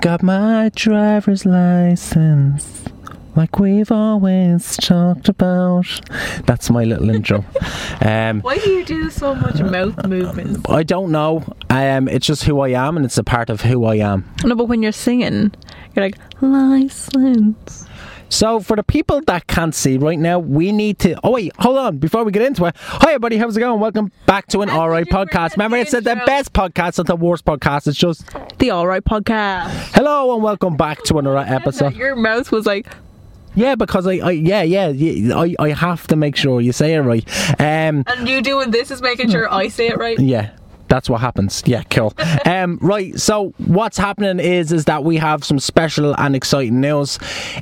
got my driver's license. Like we've always talked about. That's my little intro. Um, Why do you do so much mouth movements? I don't know. Um, it's just who I am, and it's a part of who I am. No, but when you're singing, you're like license. So, for the people that can't see right now, we need to. Oh wait, hold on. Before we get into it, hi everybody, how's it going? Welcome back to an How alright podcast. Remember, it's the best podcast, not the worst podcast. It's just The Alright Podcast. hello and welcome back to another episode. Your mouth was like, Yeah, because I, I yeah, yeah, yeah, I, I have to make sure you say it right. Um, and you doing this is making sure I say it right. Yeah. That's what happens. Yeah, cool. Um, right. So what's happening is is that we have some special and exciting news.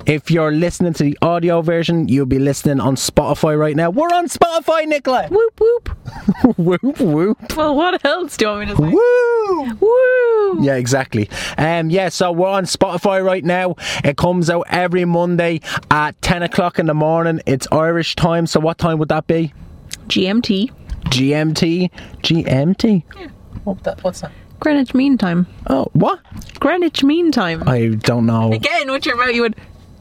If you're listening to the audio version, you'll be listening on Spotify right now. We're on Spotify, Nicola. Whoop whoop. whoop whoop. Well, what else do you want me to say? Woo! Woo! Yeah, exactly. Um, yeah, so we're on Spotify right now. It comes out every Monday at 10 o'clock in the morning. It's Irish time. So what time would that be? GMT. GMT? GMT? Yeah. What's that? Greenwich Mean Time. Oh, what? Greenwich Mean Time. I don't know. Again, with your mouth, you would.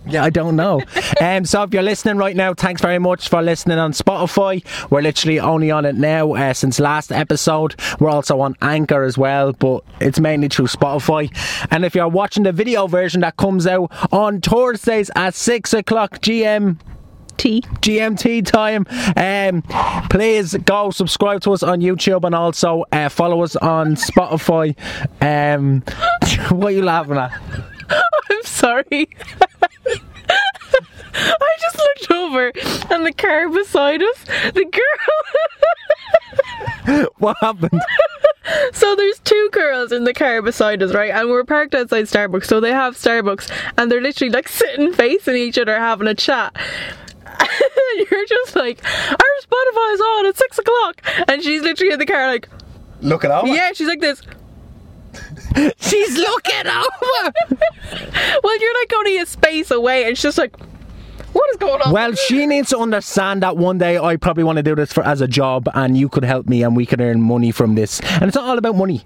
Yeah, I don't know. um, so if you're listening right now, thanks very much for listening on Spotify. We're literally only on it now uh, since last episode. We're also on Anchor as well, but it's mainly through Spotify. And if you're watching the video version that comes out on Thursdays at six o'clock GM. T. GMT time. Um, please go subscribe to us on YouTube and also uh, follow us on Spotify. Um, what are you laughing at? I'm sorry. I just looked over and the car beside us, the girl. What happened? so there's two girls in the car beside us, right? And we're parked outside Starbucks. So they have Starbucks and they're literally like sitting facing each other having a chat. You're just like, our Spotify's on at six o'clock. And she's literally in the car like, looking over. yeah, she's like this. She's looking over. Well, you're like only a space away. And she's just like, what is going on? Well, she needs to understand that one day I probably want to do this for as a job, and you could help me, and we could earn money from this. And it's not all about money.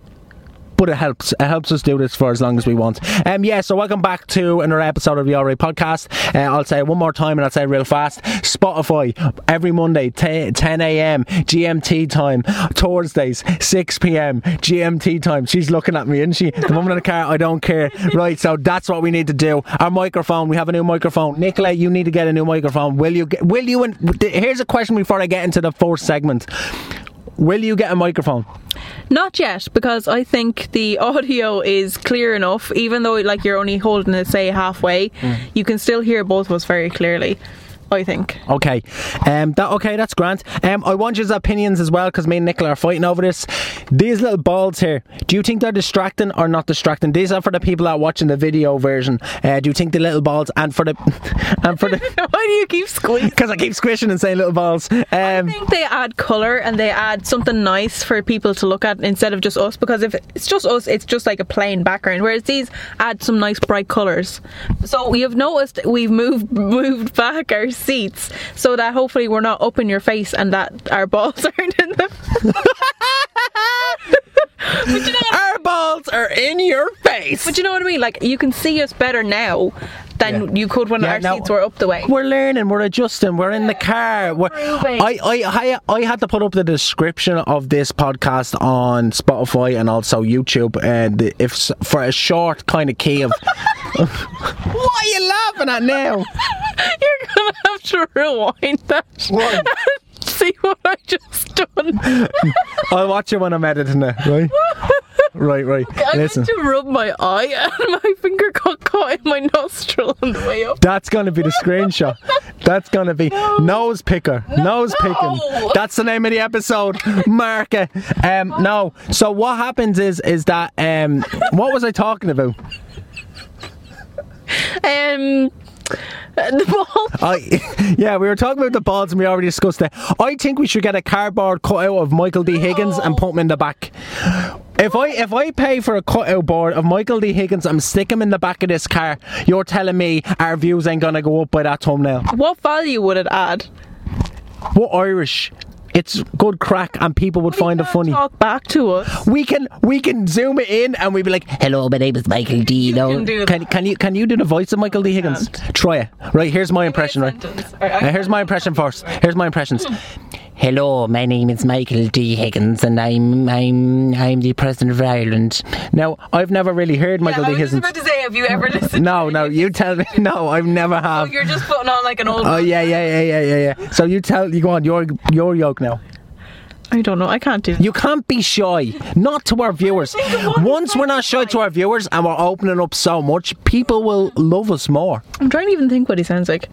But it helps. It helps us do this for as long as we want. Um, yeah. So welcome back to another episode of the Alright Podcast. Uh, I'll say it one more time, and I'll say it real fast. Spotify every Monday, 10, 10 a.m. GMT time. Thursdays, 6 p.m. GMT time. She's looking at me, isn't she? The woman in the car. I don't care. Right. So that's what we need to do. Our microphone. We have a new microphone. Nicola, you need to get a new microphone. Will you? Get, will you? And here's a question before I get into the fourth segment. Will you get a microphone? Not yet, because I think the audio is clear enough. Even though, like, you're only holding it, say, halfway, Mm. you can still hear both of us very clearly. I think. Okay, um, that okay, that's grand. Um, I want your opinions as well because me and Nicola are fighting over this. These little balls here, do you think they're distracting or not distracting? These are for the people that are watching the video version. Uh, do you think the little balls and for the and for the Why do you keep squeezing? because I keep squishing and saying little balls. I Um, think they add colour and they add something nice for people to look at instead of just us. Because if it's just us, it's just like a plain background. Whereas these add some nice bright colours. So we have noticed we've moved moved back our seats so that hopefully we're not up in your face and that our balls aren't in them. but you know what? our balls are in your face. But you know what I mean? Like you can see us better now than Yeah. you could when Yeah, our no. seats were up the way. We're learning, we're adjusting, we're in the car. We're, I, I, I, I had to put up the description of this podcast on Spotify and also YouTube, and if for a short kind of key of. what are you laughing at now? You're gonna have to rewind that. What? See what I just done. I'll watch it when I'm editing it, right? Right, right. I Listen, went to rub my eye and my finger got caught in my nostril on the way up. that's going to be the screenshot. That's going to be nose picker, nose picking. That's the name of the episode. Mark it. Um, no. So what happens is is that um, what was I talking about? Um, the ball. I, yeah, we were talking about the balls and we already discussed it. I think we should get a cardboard cutout of Michael D. Higgins and put him in the back. If I if I pay for a cutout board of Michael D. Higgins and stick him in the back of this car, you're telling me our views ain't gonna go up by that thumbnail. What value would it add? What Irish it's good crack, and people would find it funny. Talk back to us. We can we can zoom it in, and we'd be like, "Hello, my name is Michael D." No, can do can, can you can you do the voice of Michael D. Higgins? Try it. Right, here's my impression. Right, sentence. Alright, I- Uh, here's my impression first. Here's my impressions. Hello, my name is Michael D. Higgins, and I'm I'm I'm the president of Ireland. Now, I've never really heard Michael yeah, D. I was Higgins. about to say, have you ever listened? No, no, you tell me. No, I've never have. Oh, you're just putting on like an old. Oh yeah, yeah, yeah, yeah, yeah, yeah. So you tell you go on your your yoke now. I don't know. I can't do. You can't be shy, not to our viewers. Once we're not shy to our viewers and we're opening up so much, people will love us more. I'm trying to even think what he sounds like.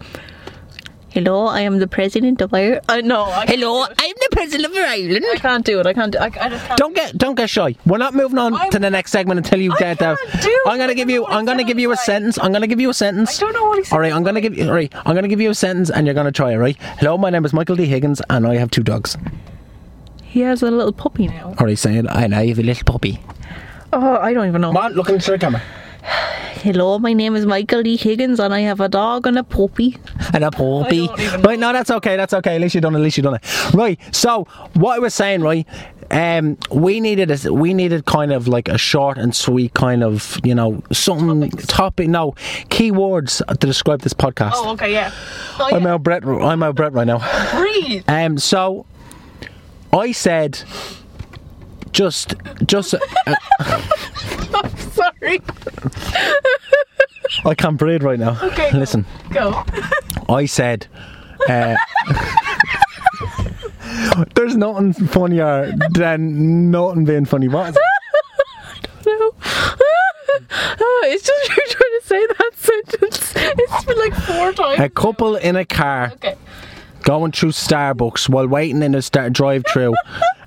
Hello, I am the president of Ireland. I know. I Hello. I'm the president of Ireland. I can't do it. I can't. Do, I, I just can't. Don't get don't get shy. We're not moving on I'm- to the next segment until you I get that. can't do I'm gonna give you. I don't know I'm gonna give you a it sounds sentence. I'm gonna give you a sentence. I don't know what he All right, I'm gonna give you. All right, I'm gonna give you a sentence, and you're gonna try it. Right. Hello, my name is Michael D. Higgins, and I have two dogs. He has a little puppy now. Are All right, saying, and I have a little puppy. Oh, I don't even know. Come on, look into the camera. Hello, my name is Michael D. Higgins, and I have a dog and a puppy. and a puppy. I don't Right, no, that's okay. That's okay. At least you done. it, At least you done it. Right. So what I was saying, right? Um, we needed a, we needed kind of like a short and sweet kind of you know something topic. No keywords to describe this podcast. Oh, okay, yeah. Oh, I'm yeah. out Brett. I'm out Brett right now. Breathe. Um, so I said, just just uh, Sorry. I can't breathe right now. Okay. Listen. Go. I said, uh, there's nothing funnier than nothing being funny. What is it? No. oh, it's just you're trying to say that sentence. It's been like four times. A couple in a car Okay. going through Starbucks while waiting in a star- drive-through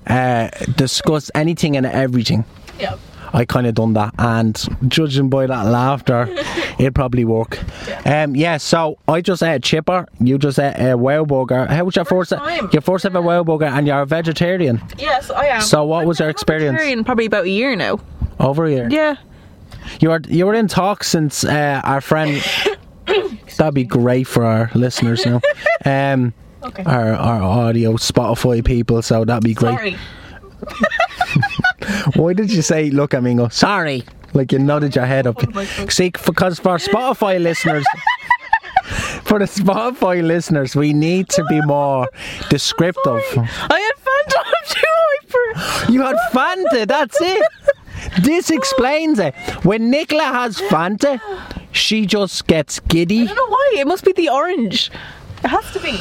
uh, discuss anything and everything. Yeah. I kind of done that, and judging by that laughter, it'd probably work. Um, yeah. So I just ate a chipper. You just ate a wow burger. How was your first? time. Your first ever wow burger, and you're a vegetarian. Yes, I am. So what was I've your experience? vegetarian Probably about a year now. Over a year. Yeah. You were you were in talks since uh, our friend. That'd be great for our listeners now. Um, Okay. our our audio Spotify people, so that'd be great. Sorry. Why did you say look at me and go sorry? Like you nodded your head up. Oh. See, because for Spotify listeners. For the Spotify listeners, we need to be more descriptive. I had Fanta too hyper. You had Fanta, that's it. This explains it. When Nicola has Fanta, she just gets giddy. I don't know why. It must be the orange. It has to be.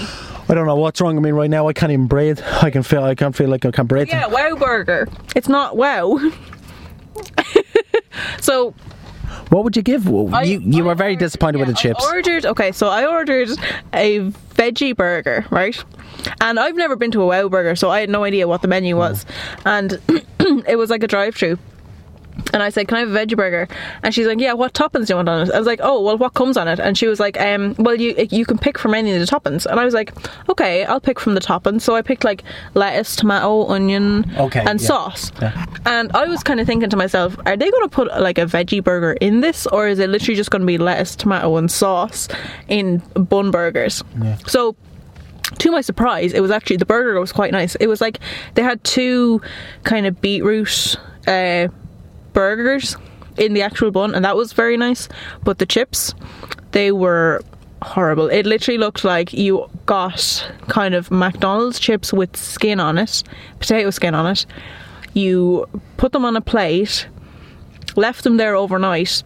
I don't know what's wrong with me right now. I can't even breathe. I can feel. I can't feel like I can't breathe. Yeah, Wow Burger. It's not Wow. so What would you give? I- you you I were very ordered- disappointed with the chips. I ordered okay, so I ordered a veggie burger, right? And I've never been to a Wow Burger, so I had no idea what the menu was. And it was like a drive-through. And I said, "Can I have a veggie burger?" And she's like, "Yeah, what toppings do you want on it?" I was like, "Oh, well, what comes on it?" And she was like, "Um, well, you you can pick from any of the toppings." And I was like, "Okay, I'll pick from the toppings." So I picked like lettuce, tomato, onion, Okay, and yeah. sauce. Yeah. And I was kind of thinking to myself, are they going to put like a veggie burger in this, or is it literally just going to be lettuce, tomato, and sauce in bun burgers? So, to my surprise, it was actually the burger was quite nice. It was like they had two kind of beetroot uh, burgers in the actual bun, and that was very nice. But the chips, they were horrible. It literally looked like you got kind of McDonald's chips with skin on it, potato skin on it. You put them on a plate, left them there overnight,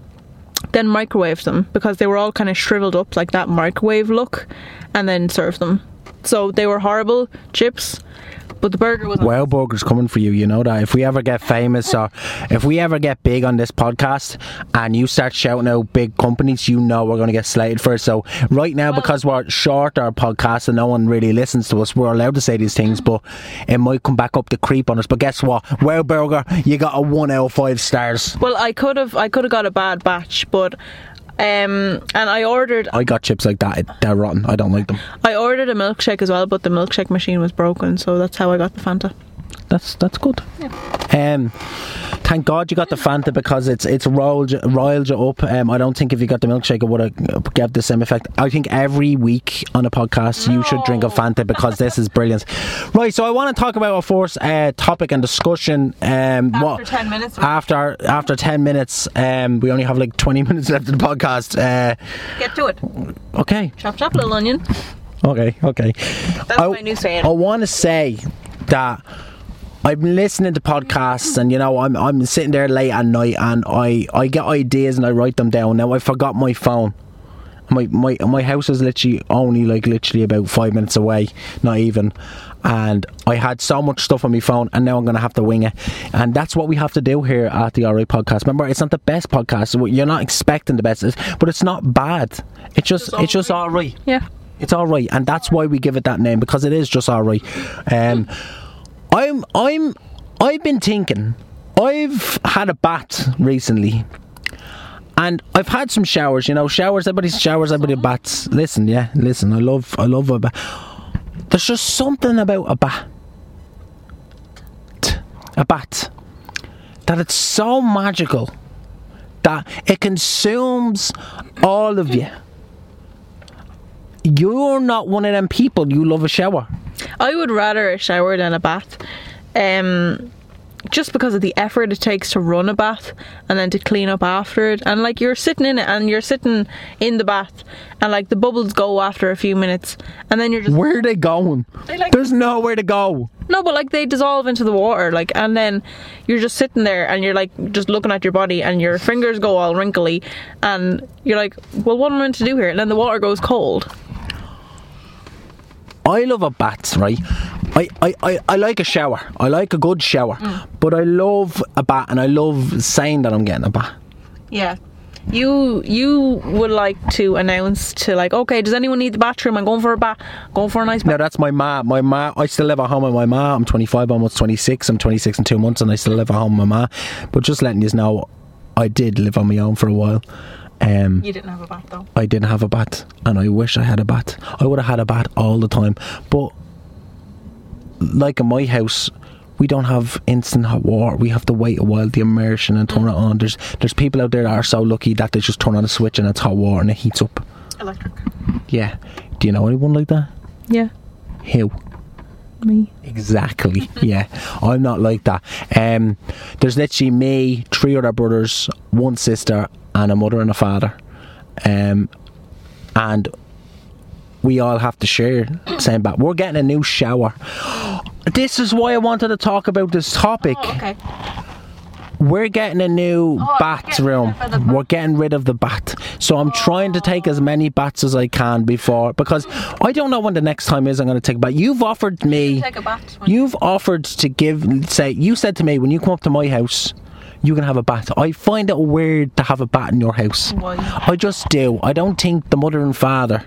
then microwaved them because they were all kind of shriveled up like that microwave look, and then served them. So they were horrible chips, but the burger was Wow Burger's coming for you, you know that. If we ever get famous or if we ever get big on this podcast and you start shouting out big companies, you know we're going to get slated for it. So, right now, because we're short our podcast and no one really listens to us, we're allowed to say these things, but it might come back up to creep on us. But guess what? Wow Burger, you got a 1 out of 5 stars. Well, I could have I could have got a bad batch, but um, and I ordered I got chips like that. They're rotten. I don't like them. I ordered a milkshake as well, but the milkshake machine was broken, so that's how I got the Fanta. That's that's good. Um, Thank God you got the Fanta because it's it's rolled you- you up. Um, I don't think if you got the milkshake it would have get the same effect. I think every week on a podcast you should drink a Fanta because this is brilliant. Right, so I want to talk about our first uh, topic and discussion. Um, After 10 minutes. After after ten minutes, um, we only have like twenty minutes left of the podcast. Uh, Get to it. okay, Chop, chop, little onion. okay, okay. That's I- my new saying. I want to say that I'm listening to podcasts and you know I'm I'm sitting there late at night and I I get ideas and I write them down. Now I forgot my phone. My my my house is literally only like literally about five minutes away, not even. And I had so much stuff on my phone, and now I'm gonna have to wing it. And that's what we have to do here at the Alright Podcast. Remember, it's not the best podcast. You're not expecting the best, but it's not bad. It's just it's just all right. Yeah. It's all right, and that's why we give it that name because it is just all right. Um, I'm I'm I've been thinking. I've had a bath recently. And I've had some showers, you know, showers. Everybody showers, everybody baths. Listen, yeah, listen. I love, I love a bath. There's just something about a bat. a bat. that it's so magical that it consumes all of you. You're not one of them people. You love a shower. I would rather a shower than a bath. Um, just because of the effort it takes to run a bath and then to clean up after it. And like you're sitting in it and you're sitting in the bath and like the bubbles go after a few minutes and then you're just Where are they going? They like- There's nowhere to go. No, but like they dissolve into the water, like, and then you're just sitting there and you're like just looking at your body, and your fingers go all wrinkly, and you're like, well, what am I meant to do here? And then the water goes cold. I love a bath, right? I, I, I, I like a shower. I like a good shower. Mm. But I love a bath and I love saying that I'm getting a bath. Yeah. You you would like to announce to like, okay, does anyone need the bathroom? I'm going for a bath. Going for a nice bath. that's my ma. My ma. I still live at home with my ma. I'm 25, almost 26. I'm 26 in two months, and I still live at home with my ma. But just letting you know, I did live on my own for a while. Um, You didn't have a bath though. I didn't have a bat, and I wish I had a bat. I would have had a bat all the time. But like in my house, we don't have instant hot water. We have to wait a while the immersion and turn it on. There's there's people out there that are so lucky that they just turn on a switch and it's hot water and it heats up. Electric. Yeah. Do you know anyone like that? Yeah. Who? Me. Exactly. yeah, I'm not like that. Um, there's literally me, three other brothers, one sister, and a mother and a father. Um, and we all have to share same bath. We're getting a new shower. This is why I wanted to talk about this topic. Oh, okay. We're getting a new Oh, bathroom. getting rid of the bath. We're getting rid of the bat. So I'm trying to take as many bats as I can before because I don't know when the next time is I'm going to take a bat. You've offered me. Take a when- You've offered to give, say, you said to me when you come up to my house, you can have a bat. I find it weird to have a bat in your house. Why? I just do. I don't think the mother and father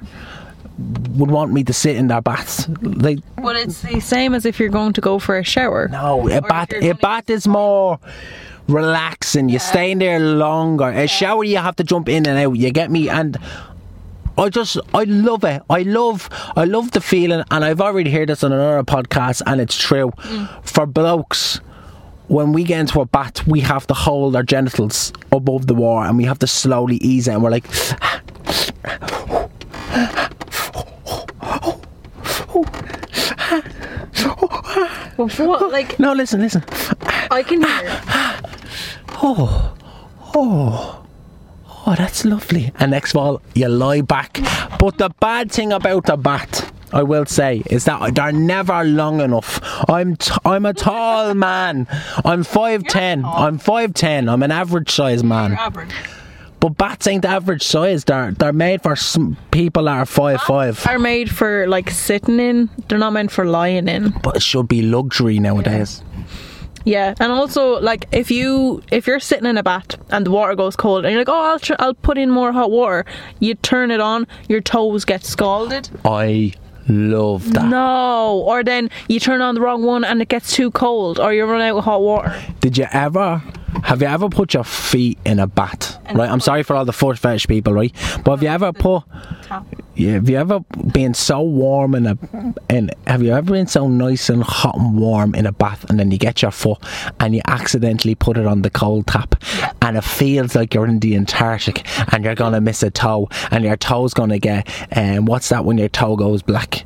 would want me to sit in their baths. They But it's the same as if you're going to go for a shower. no, a Or bat. A gonna- is more relaxing. You stay in there longer. A shower, you have to jump in and out. You get me? And I just, I love it. I love, I love the feeling. And I've already heard this on another podcast, and it's true. Mm. For blokes, when we get into a bath, we have to hold our genitals above the water, and we have to slowly ease it. And we're like, Well, what? Like no, listen, listen. I can hear. Oh, oh, oh, that's lovely. And next of all, you lie back. But the bad thing about the bat, I will say, is that they're never long enough. I'm t- I'm a tall man. I'm five ten. I'm five ten. I'm an average size man. average. But bats ain't the average size. They're they're made for people that are five five. Are made for like sitting in. They're not meant for lying in. But it should be luxury nowadays. Yeah, and also like if you if you're sitting in a bath and the water goes cold and you're like, oh, I'll tr- I'll put in more hot water. You turn it on, your toes get scalded. I love that. No, or then you turn on the wrong one and it gets too cold, or you run out of hot water. Did you ever Have you ever put your feet in a bath? In right, I'm sorry for all the foot fetish people, right? But have you ever put yeah, have you ever been so warm in a and have you ever been so nice and hot and warm in a bath and then you get your foot and you accidentally put it on the cold tap and it feels like you're in the Antarctic and you're gonna miss a toe and your toe's gonna get um what's that when your toe goes black?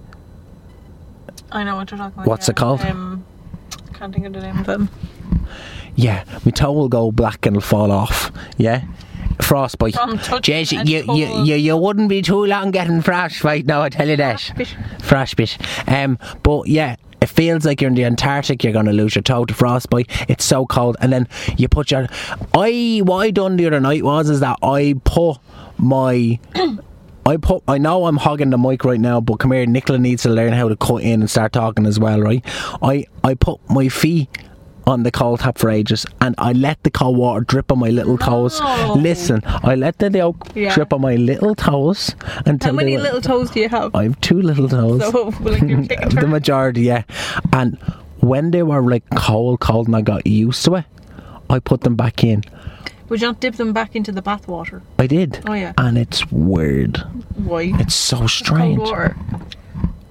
I know what you're talking about. What's yeah. it called? Um, can't think of the name of it. Yeah, my toe will go black and it'll fall off. Yeah. Frostbite. Jeez, a you, you, you, you wouldn't be too long getting frostbite now, I tell you that. Frostbite. Frostbite. Um, but yeah, it feels like you're in the Antarctic, you're going to lose your toe to frostbite. It's so cold. And then you put your. I What I done the other night was is that I put my. I put. I know I'm hogging the mic right now, but come here. Nicola needs to learn how to cut in and start talking as well, right? I I put my feet on the cold tap for ages, and I let the cold water drip on my little toes. No. Listen, I let the yoke Yeah. drip on my little toes until How many little toes do you have? I have two little toes. So, like, the majority, yeah. And when they were like cold, cold, and I got used to it, I put them back in. Would you not dip them back into the bath water? I did. Oh, yeah. And it's weird. Why? It's so strange. water.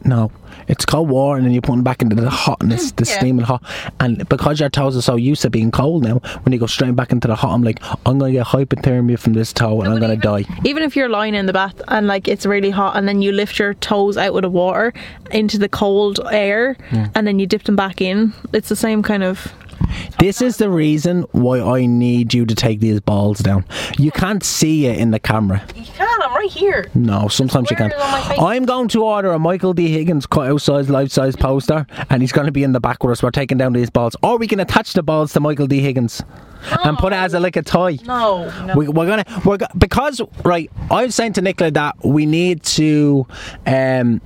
No. It's cold water and then you put them back into the hotness, the Yeah. steaming hot. And because your toes are so used to being cold now, when you go straight back into the hot, I'm like, I'm going to get hypothermia from this toe and I'm going to even- die. Even if you're lying in the bath and like it's really hot, and then you lift your toes out of the water into the cold air, and then you dip them back in, it's the same kind of. This is the reason why I need you to take these balls down. You can't see it in the camera. You can. I'm right here. No, sometimes you can't. Squares on my face. I'm going to order a Michael D. Higgins cut out size, life size poster, and he's going to be in the back with us. We're taking down these balls, or we can attach the balls to Michael D. Higgins and put it as a like a toy. No. no. We, we're gonna we're go- because right. I was saying to Nicola that we need to. Um,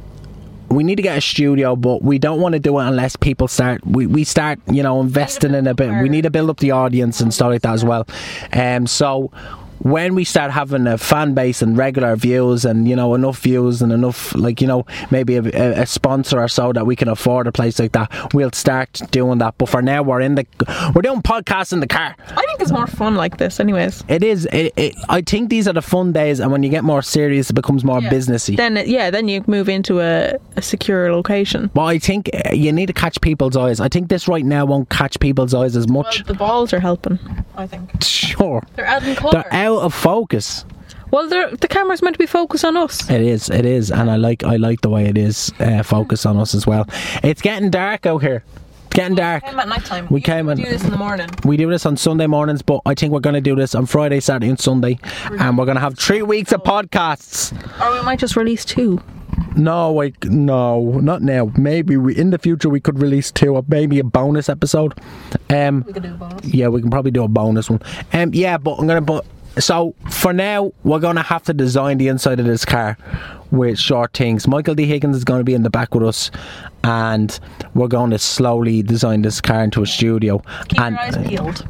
we need to get a studio, but we don't want to do it unless people start. We, we start, you know, investing in a bit. We need to build up the audience and stuff like that as well. Um, so when we start having a fan base and regular views and you know enough views and enough like you know maybe a, a, sponsor or so that we can afford a place like that, we'll start doing that. But for now, we're in the we're doing podcasts in the car. I think it's more fun like this, anyways. It is. It, it, I think these are the fun days, and when you get more serious, it becomes more Yeah. businessy. Then, yeah, then you move into a, a secure location. well I think uh, you need to catch people's eyes. I think this right now won't catch people's eyes as Well, much. the balls are helping. I think Sure. they're adding colour. They're out of focus. Well, they're, the camera's meant to be focused on us. It is, it is, and I like I like the way it is uh, focused on us as well. It's getting dark out here. It's getting dark. We Came at night time. We came at- do this in the morning. We do this on Sunday mornings, but I think we're going to do this on Friday, Saturday, and Sunday, and we're going to have three weeks of podcasts. Or we might just release two. No, like no, not now. Maybe we, in the future we could release two, or maybe a bonus episode. Um, We could do a bonus. Yeah, we can probably do a bonus one. Um, yeah, but I'm gonna put. So for now, we're gonna have to design the inside of this car with short things. Michael D. Higgins is going to be in the back with us, and we're going to slowly design this car into a studio Keep and your eyes peeled.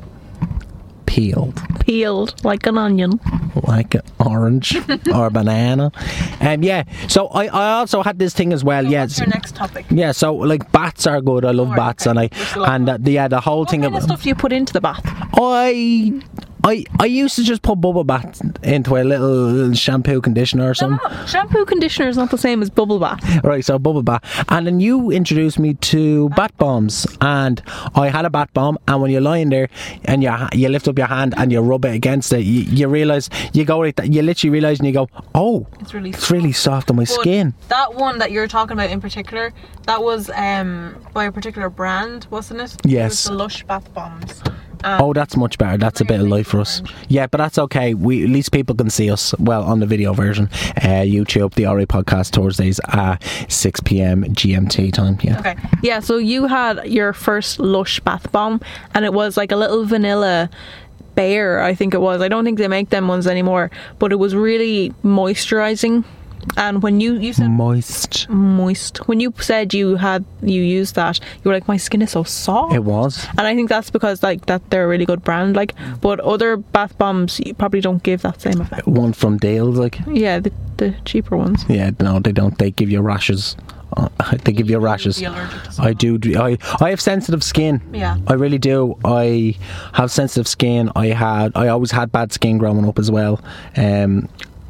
peeled Peeled like an onion. like an orange or banana. Um, yeah. So I, I also had this thing as well. So yes. What's your next topic? Yeah, so like bats are good. I love Alright, bats, okay. and I You're still on and uh, the, yeah, the whole What thing kind of about stuff do you put into the bath? I I I used to just put bubble bath into a little, shampoo conditioner or something. No, shampoo conditioner is not the same as bubble bath. Right, so bubble bath. And then you introduced me to bat bombs. And I had a bat bomb and when you're lying there and you you lift up your hand and you rub it against it, you, you realise you go like that you literally realise and you go, Oh It's really it's really soft on my But skin. That one that you're talking about in particular, that was um, by a particular brand, wasn't it? Yes. It was the Lush bath bombs. Um, Oh, that's much better. That's a bit of life for us. Yeah, but that's okay. We at least people can see us well on the video version. Uh, YouTube, the RA podcast Thursdays at six p.m. GMT time. Yeah. Okay. Yeah, so you had your first Lush bath bomb, and it was like a little vanilla bear, I think it was. I don't think they make them ones anymore, but it was really moisturizing. And when you you said Moist. moist, when you said you had you used that, you were like, my skin is so soft. It was. and I think that's because like that they're a really good brand. Like, but other bath bombs you probably don't give that same effect. One from Dealz, like. Yeah, the, the cheaper ones. Yeah, no, they don't. They give you rashes uh, they give you rashes. I do. do- I I have sensitive skin. Yeah. I really do. I have sensitive skin. I had. I always had bad skin growing up as well. Um,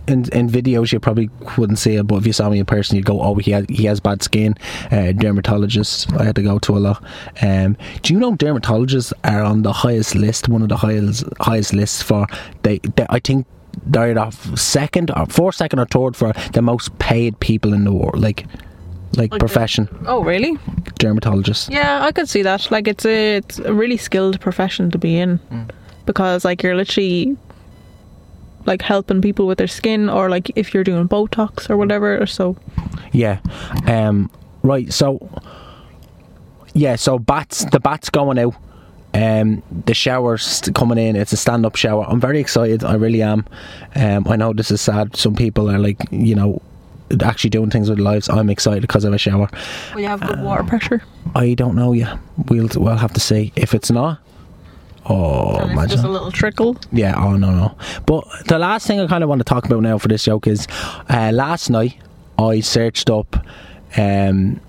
in, in videos you probably wouldn't see it, but if you saw me in person, you'd go, "Oh, he has, he has bad skin." Uh, dermatologist, I had to go to a lot. Um, do you know dermatologists are on the highest list, one of the highest highest lists for they? they I think they're the second or fourth, second or third for the most paid people in the world, like like, Like profession Oh, really? dermatologist. Yeah, I could see that. Like, it's a it's a really skilled profession to be in Mm. because, like, you're literally like helping people with their skin, or like if you're doing Botox or whatever. Or so. Yeah. Um, right. So, yeah. So bats, the bats going out. Um, the shower's coming in. It's a stand-up shower. I'm very excited. I really am. Um, I know this is sad. Some people are like, you know, actually doing things with lives. I'm excited because of a shower. Will you have good water pressure? I don't know yet. We'll we'll have to see. If it's not, oh, And imagine. just a little trickle. Yeah, oh no, no. But the last thing I kind of want to talk about now for this joke is uh, last night I searched up um,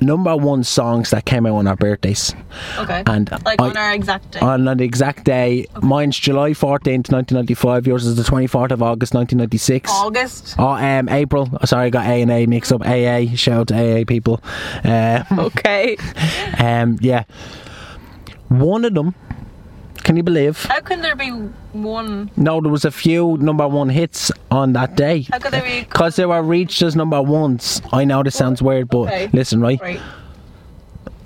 number one songs that came out on our birthdays. Okay. And like I- on our exact day. On the exact day, mine's July 14th, 1995, yours is the 24th of August, 1996. August. Oh, um, April. Oh, sorry, I got A and A mixed up. AA. Shout out to AA people. Uh, Okay. um, yeah. One of them. Can you believe? How can there be one? No, there was a few number one hits on that day. How could there be? Because they were reached as number ones. I know this sounds weird, but Okay. listen, right? Right.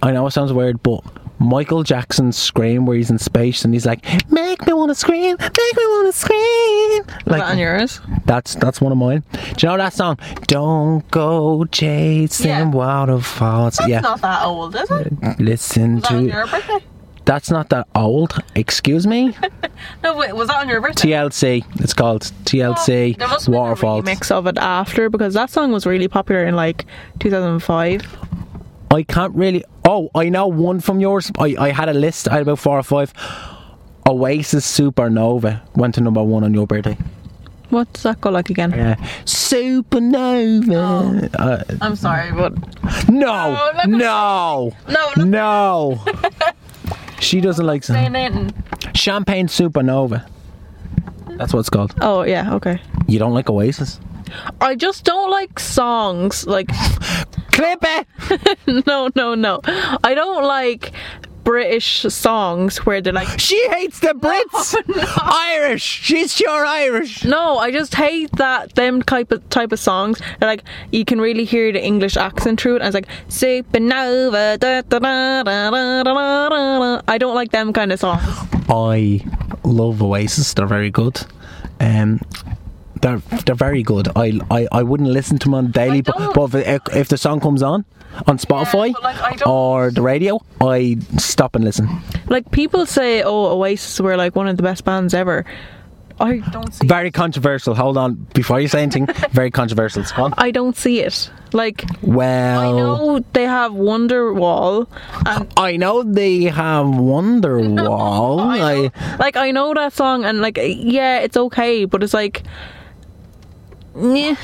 I know it sounds weird, but Michael Jackson's scream where he's in space and he's like, "Make me wanna scream, make me wanna scream." Like that on yours? that's that's one of mine. Do you know that song? Don't go chasing Yeah. waterfalls. That's yeah, not that old, is it? listen Was to. That's not that old. Excuse me. No, wait. Was that on your birthday? TLC. It's called TLC There must have been a remix of it after because that song was really popular in like 2005. I can't really. Oh, I know one from yours. I, I had a list. I had about four or five. Oasis Supernova went to number one on your birthday. What does that go like again? Yeah. Supernova. Uh, I'm sorry, but no, Oh, me- no, no, no. no. she doesn't like some. saying. Champagne Supernova. That's what it's called. Oh yeah, okay. You don't like Oasis? I just don't like songs like Clip it. no, no, no. I don't like British songs where they're like She hates the Brits. Irish. She's sure Irish. No, I just hate that them type of type of songs. They're like you can really hear the English accent through it. And was like supernova. Da, da, da, da, da, da, da, da. I don't like them kind of songs. I love Oasis. They're very good. Um, they're they're very good. I, I, I wouldn't listen to them on daily, but, but if, if the song comes on on Spotify but, like, or the radio, I stop and listen. Like people say, oh, Oasis were like one of the best bands ever. I don't see. Very controversial. Hold on, before you say anything, very controversial. It's gone. I don't see it. Like well, I know they have Wonderwall, and I know they have Wonderwall. I know, I, like I know that song, and like yeah, it's okay, but it's like. Nyeh.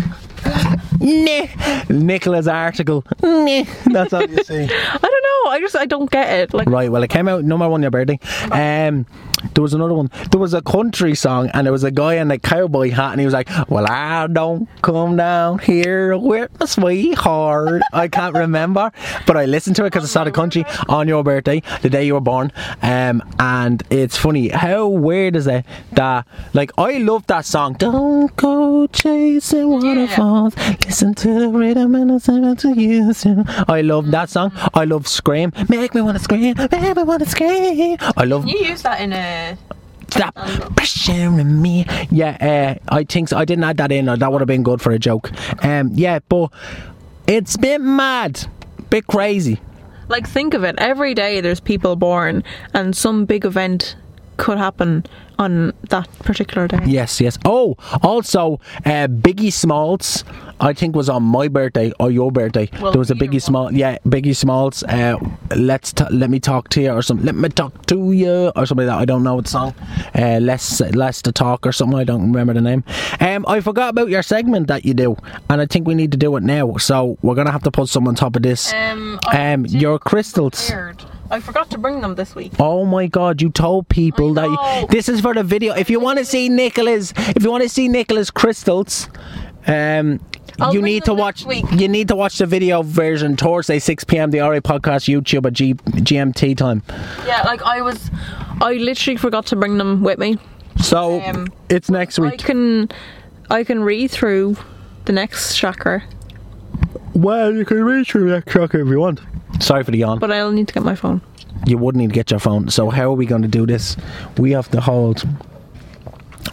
Nah. Nicola's article. Nah. That's all you see. I don't know. I just I don't get it. Like Right, well, it came out number one your birthday. Um, there was another one. There was a country song, and there was a guy in a cowboy hat, and he was like, "Well, I don't come down here with my sweetheart." I can't remember, but I listened to it because I saw the country on your birthday, the day you were born. Um, and it's funny how weird is it that like I love that song. Don't go chasing waterfalls. Listen to the rhythm and the sound to you. soon." I love that song. I love Scream. Make me wanna scream. Make me wanna scream. I love you use that in a. Stop pressuring me. Yeah, uh, I think so. I didn't add that in. Or that would have been good for a joke. Um, yeah, but it's been mad, bit crazy. Like think of it. Every day there's people born, and some big event could happen on that particular day. Yes, yes. Oh, also, uh, Biggie Smalls, I think was on my birthday or your birthday. Well, there was a Biggie Small, yeah, Biggie Smalls. Uh, let's t- let me talk to you or something. Let me talk to you or something like that. I don't know what song. Uh, less less to talk or something. I don't remember the name. Um, I forgot about your segment that you do, and I think we need to do it now. So we're gonna have to put some on top of this. Um, Um, your crystals. I forgot to bring them this week. Oh my god, you told people I that know. you, this is for the video. If you want to see Nicola's, if you want to see Nicola's crystals, um I'll you need to watch week. you need to watch the video version Thursday 6 p.m. the RA podcast YouTube at G, GMT time. Yeah, like I was, I literally forgot to bring them with me. So Um, it's next week. I can, I can read through the next chakra, well, you can read through that chakra if you want. Sorry for the yawn. but I'll need to get my phone. you would need to get your phone. So how are we going to do this? We have to hold.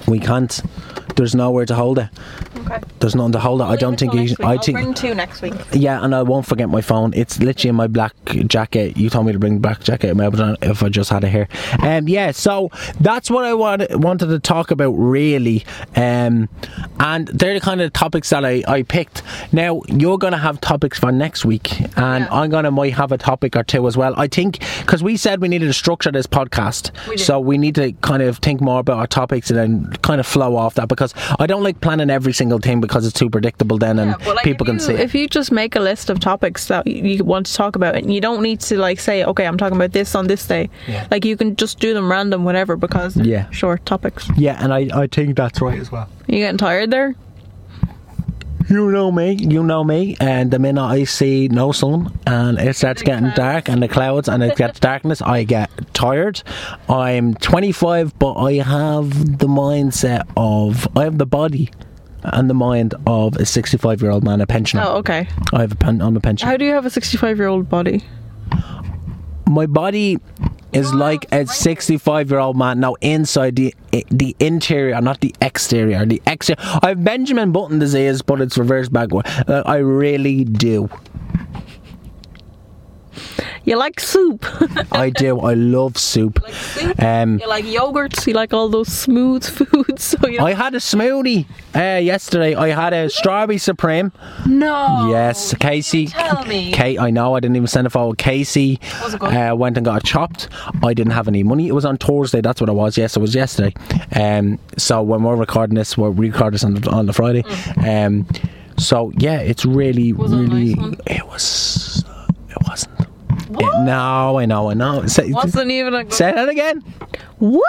We can't. There's nowhere to hold it. Okay. There's nothing to hold it. I don't think you. I think. bring two next week. Yeah, and I won't forget my phone. It's literally in my black jacket. You told me to bring black jacket if I just had it here. Um, yeah, so that's what I wanted, wanted to talk about, really. Um, and they're the kind of topics that I, I picked. Now, you're going to have topics for next week, and Yeah. I'm going to might have a topic or two as well. I think, because we said we needed to structure this podcast, We so we need to kind of think more about our topics and then kind of flow off that because I don't like planning every single thing because it's too predictable then and Yeah, like people can you, see it. If you just make a list of topics that you want to talk about, and you don't need to like say, okay, I'm talking about this on this day. Yeah. Like you can just do them random, whatever, because Yeah. short topics. Yeah, and I, I think that's right as well. you getting tired there? You know me, you know me, and the minute I see no sun and it starts getting dark and the clouds and it gets darkness, I get tired. I'm 25, but I have the mindset of, I have the body and the mind of a 65 year old man, a pensioner. Oh, okay. I have a pen, I'm a pensioner. How do you have a 65 year old body? My body is like a 65 year old man now inside the the interior not the exterior the exterior I have Benjamin Button disease but it's reversed backward uh, I really do You like soup. I do I love soup like soup. um You like yogurts. You like all those smooth foods. So you I had a smoothie uh, yesterday I had a strawberry supreme no. yes Casey tell me. Kate I know I didn't even send a photo Casey Was uh, went and got it chopped I didn't have any money it was on Thursday that's what it was yes it was yesterday um, so when we're recording this we're recording this on the, on the Friday um, so yeah it's really Mm. Was it really nice it was it wasn't It- no I know I know say, Wasn't even a good. say that again What?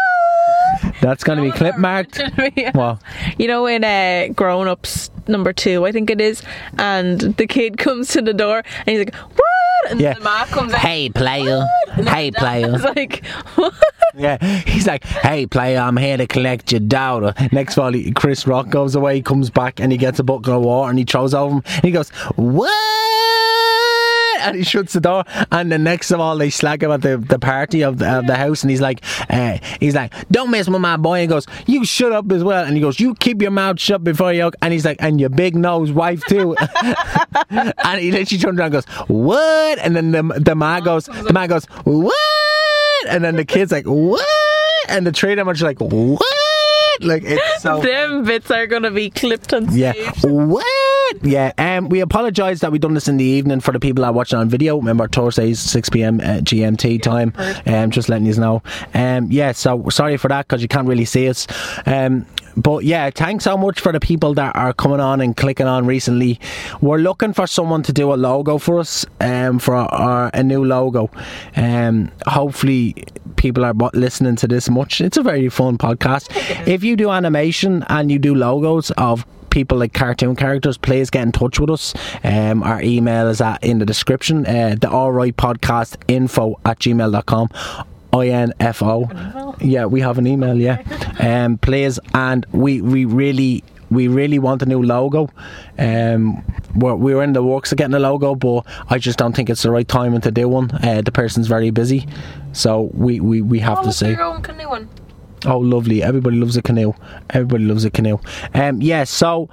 that's going to be clip marked well You know, in uh, Grown Ups number two, I think it is, and the kid comes to the door and he's like, "What?" And Yeah. the man comes out. hey player hey player It's like, what? Yeah, he's like, "Hey, player, I'm here to collect your daughter." Next he- Chris Rock goes away, he comes back, and he gets a bucket of water, and he throws over him, and he goes, "What?" And he shuts the door, and the next of all, they slag him at the, the party of the, of the house, and he's like, uh, "He's like, don't mess with my boy." And he goes, "You shut up as well," and he goes, "You keep your mouth shut before you," and he's like, "And your big nose wife too." and he literally turns around and goes, "What?" And then the the man goes, the man goes, "What?" And then the kid's like, "What?" And the three of them are just like, "What?" Like it's so. Them bits are gonna be clipped on Yeah. stage. Yeah. Um, we apologise that we done this in the evening for the people that are watching on video. Remember Thursdays, six pm uh, GMT time. Um, just letting you know. Um, yeah. So sorry for that because you can't really see us. Um. But yeah, thanks so much for the people that are coming on and clicking on recently. We're looking for someone to do a logo for us, um, for our, our, a new logo. Um, hopefully people are listening to this much. It's a very fun podcast. If you do animation and you do logos of people like cartoon characters, please get in touch with us. Um, our email is at in the description. Uh, the alright podcast info at gmail.com. I-N-F-O. Yeah, we have an email, yeah. Um, please, and we, we really we really want a new logo. Um, we're, we're in the works of getting a logo, but I just don't think it's the right timing to do one. Uh, the person's very busy, so we, we, we have Oh, to see. Your own canoe one. Oh, lovely. Everybody loves a canoe. Everybody loves a canoe. Um, yeah, so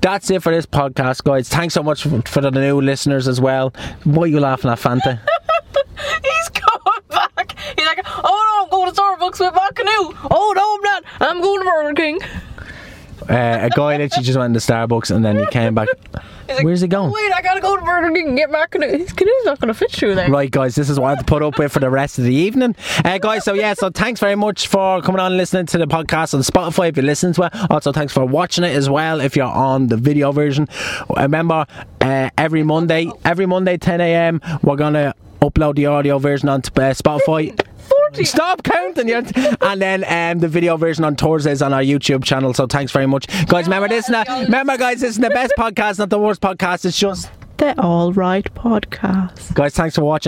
that's it for this podcast, guys. Thanks so much for, for the new listeners as well. Why are you laughing at Fanta? He's coming back. He's like, oh no, I'm going to Starbucks. Starbucks with my canoe. Oh no, I'm not. I'm going to Burger King. Uh, a guy literally just went to Starbucks and then he came back. Like, Where's he going? Wait, I gotta go to Burger King and get my canoe. His canoe's not gonna fit through there. Right, guys, this is what I have to put up with for the rest of the evening. Uh, guys, so yeah, so thanks very much for coming on and listening to the podcast on Spotify if you listen to it. Also, thanks for watching it as well if you're on the video version. Remember, uh, every Monday, every Monday, 10 a.m., we're to upload the audio version onto uh, Spotify. 40. Stop counting, and then um, the video version on Thursdays on our YouTube channel. So thanks very much, guys. Remember this, is not, remember guys, this is the best podcast, not the worst podcast. It's just The Alright Podcast. guys. Thanks for watching.